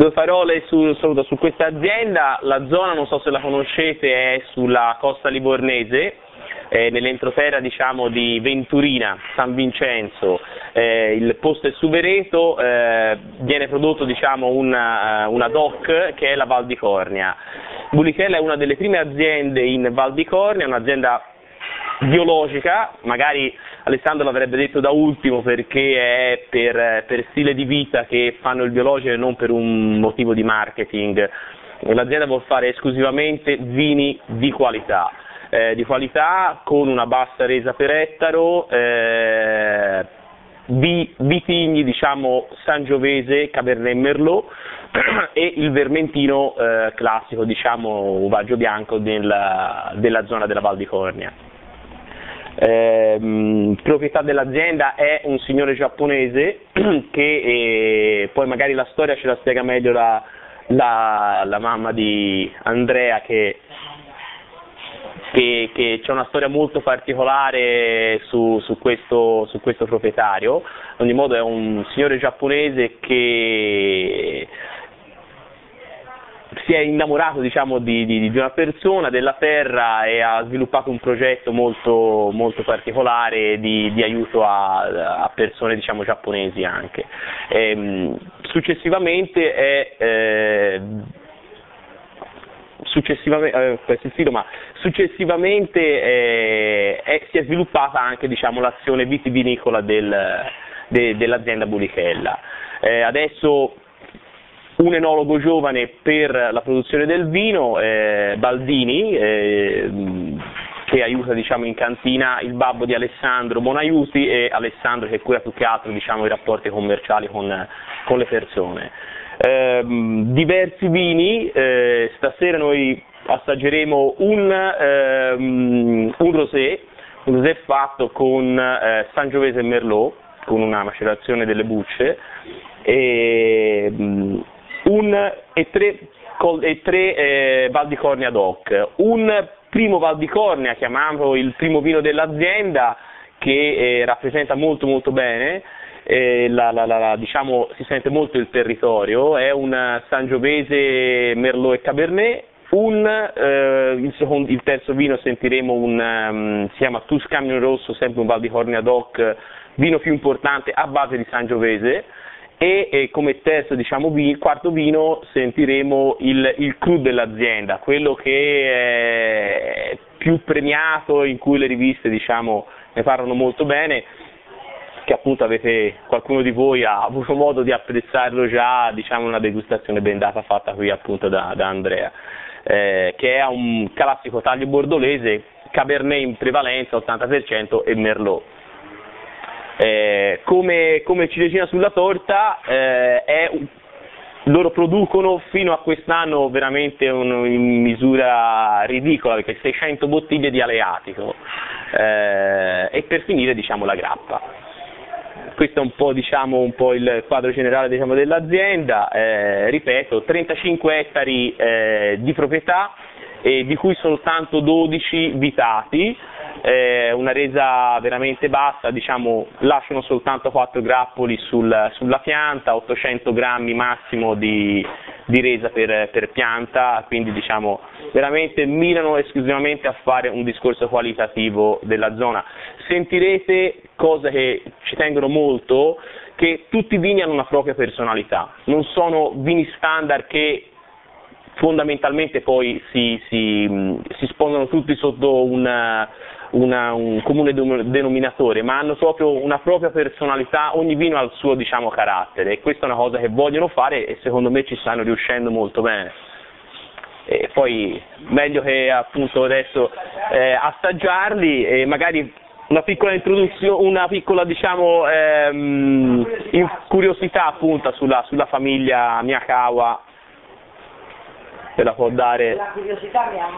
Due parole su, su, su questa azienda, la zona non so se la conoscete è sulla costa livornese, eh, nell'entroterra diciamo, di Venturina, San Vincenzo, eh, il posto è Suvereto, eh, viene prodotto diciamo, una, una, DOC che è la Val di Cornia. Bulichella è una delle prime aziende in Val di Cornia, un'azienda biologica, magari Alessandro l'avrebbe detto da ultimo perché è per, per, stile di vita che fanno il biologico e non per un motivo di marketing. L'azienda vuole fare esclusivamente vini di qualità, eh, di qualità con una bassa resa per ettaro, eh, vitigni diciamo Sangiovese, Cabernet Merlot e il vermentino eh, classico, diciamo uvaggio bianco della, della zona della Val di Cornia eh, proprietà dell'azienda è un signore giapponese che eh, poi magari la storia ce la spiega meglio la, la, la mamma di Andrea che, che, che c'è una storia molto particolare su, su, questo, su questo proprietario, in ogni modo è un signore giapponese che si è innamorato diciamo, di, di, di, una persona, della terra e ha sviluppato un progetto molto, molto particolare di, di aiuto a, a persone diciamo, giapponesi anche. E, ehm, successivamente è, eh, successivamente, eh, ma successivamente eh, è, si è sviluppata anche diciamo, l'azione vitivinicola del, de, dell'azienda Bulichella. Eh, adesso un enologo giovane per la produzione del vino, eh, Baldini, eh, che aiuta diciamo, in cantina il babbo di Alessandro Bonaiuti e Alessandro che cura più che altro diciamo, i rapporti commerciali con, con le persone. Eh, diversi vini, eh, stasera noi assaggeremo un, ehm, un rosé, un rosé fatto con eh, Sangiovese e Merlot, con una macerazione delle bucce, e, un, e tre, e tre eh, Val di Cornia DOC. Un primo Val di Cornia, chiamato il primo vino dell'azienda, che eh, rappresenta molto molto bene, eh, la, la, la, diciamo, si sente molto il territorio, è un Sangiovese Merlot e Cabernet, un, eh, il, secondo, il, terzo vino sentiremo un, um, si chiama Tuscano Rosso, sempre un Val di Cornia DOC, vino più importante a base di Sangiovese, e, e come terzo, diciamo, vi, quarto vino sentiremo il, il cru dell'azienda, quello che è più premiato, in cui le riviste diciamo, ne parlano molto bene, che appunto avete, qualcuno di voi ha avuto modo di apprezzarlo già, diciamo una degustazione ben data fatta qui appunto da, da Andrea, eh, che è un classico taglio bordolese, Cabernet in prevalenza 80% e Merlot. Eh, come, come, ciliegina sulla torta eh, è, loro producono fino a quest'anno veramente un, in misura ridicola perché 600 bottiglie di aleatico eh, e per finire diciamo la grappa. Questo è un po', diciamo, un po il quadro generale diciamo, dell'azienda, eh, ripeto 35 ettari eh, di proprietà di cui soltanto 12 vitati eh, una resa veramente bassa, diciamo, lasciano soltanto 4 grappoli sul, sulla pianta, 800 grammi massimo di, di resa per, per, pianta, quindi diciamo, veramente mirano esclusivamente a fare un discorso qualitativo della zona. Sentirete cose che ci tengono molto, che tutti i vini hanno una propria personalità, non sono vini standard che fondamentalmente poi si, si, si spondono tutti sotto una, una, un comune denominatore, ma hanno proprio una propria personalità, ogni vino ha il suo diciamo, carattere e questa è una cosa che vogliono fare e secondo me ci stanno riuscendo molto bene. E poi meglio che appunto adesso eh, assaggiarli e magari una piccola introduzione, una piccola diciamo ehm, curiosità appunto sulla, sulla famiglia Miyakawa, se la può dare. La curiosità mi ha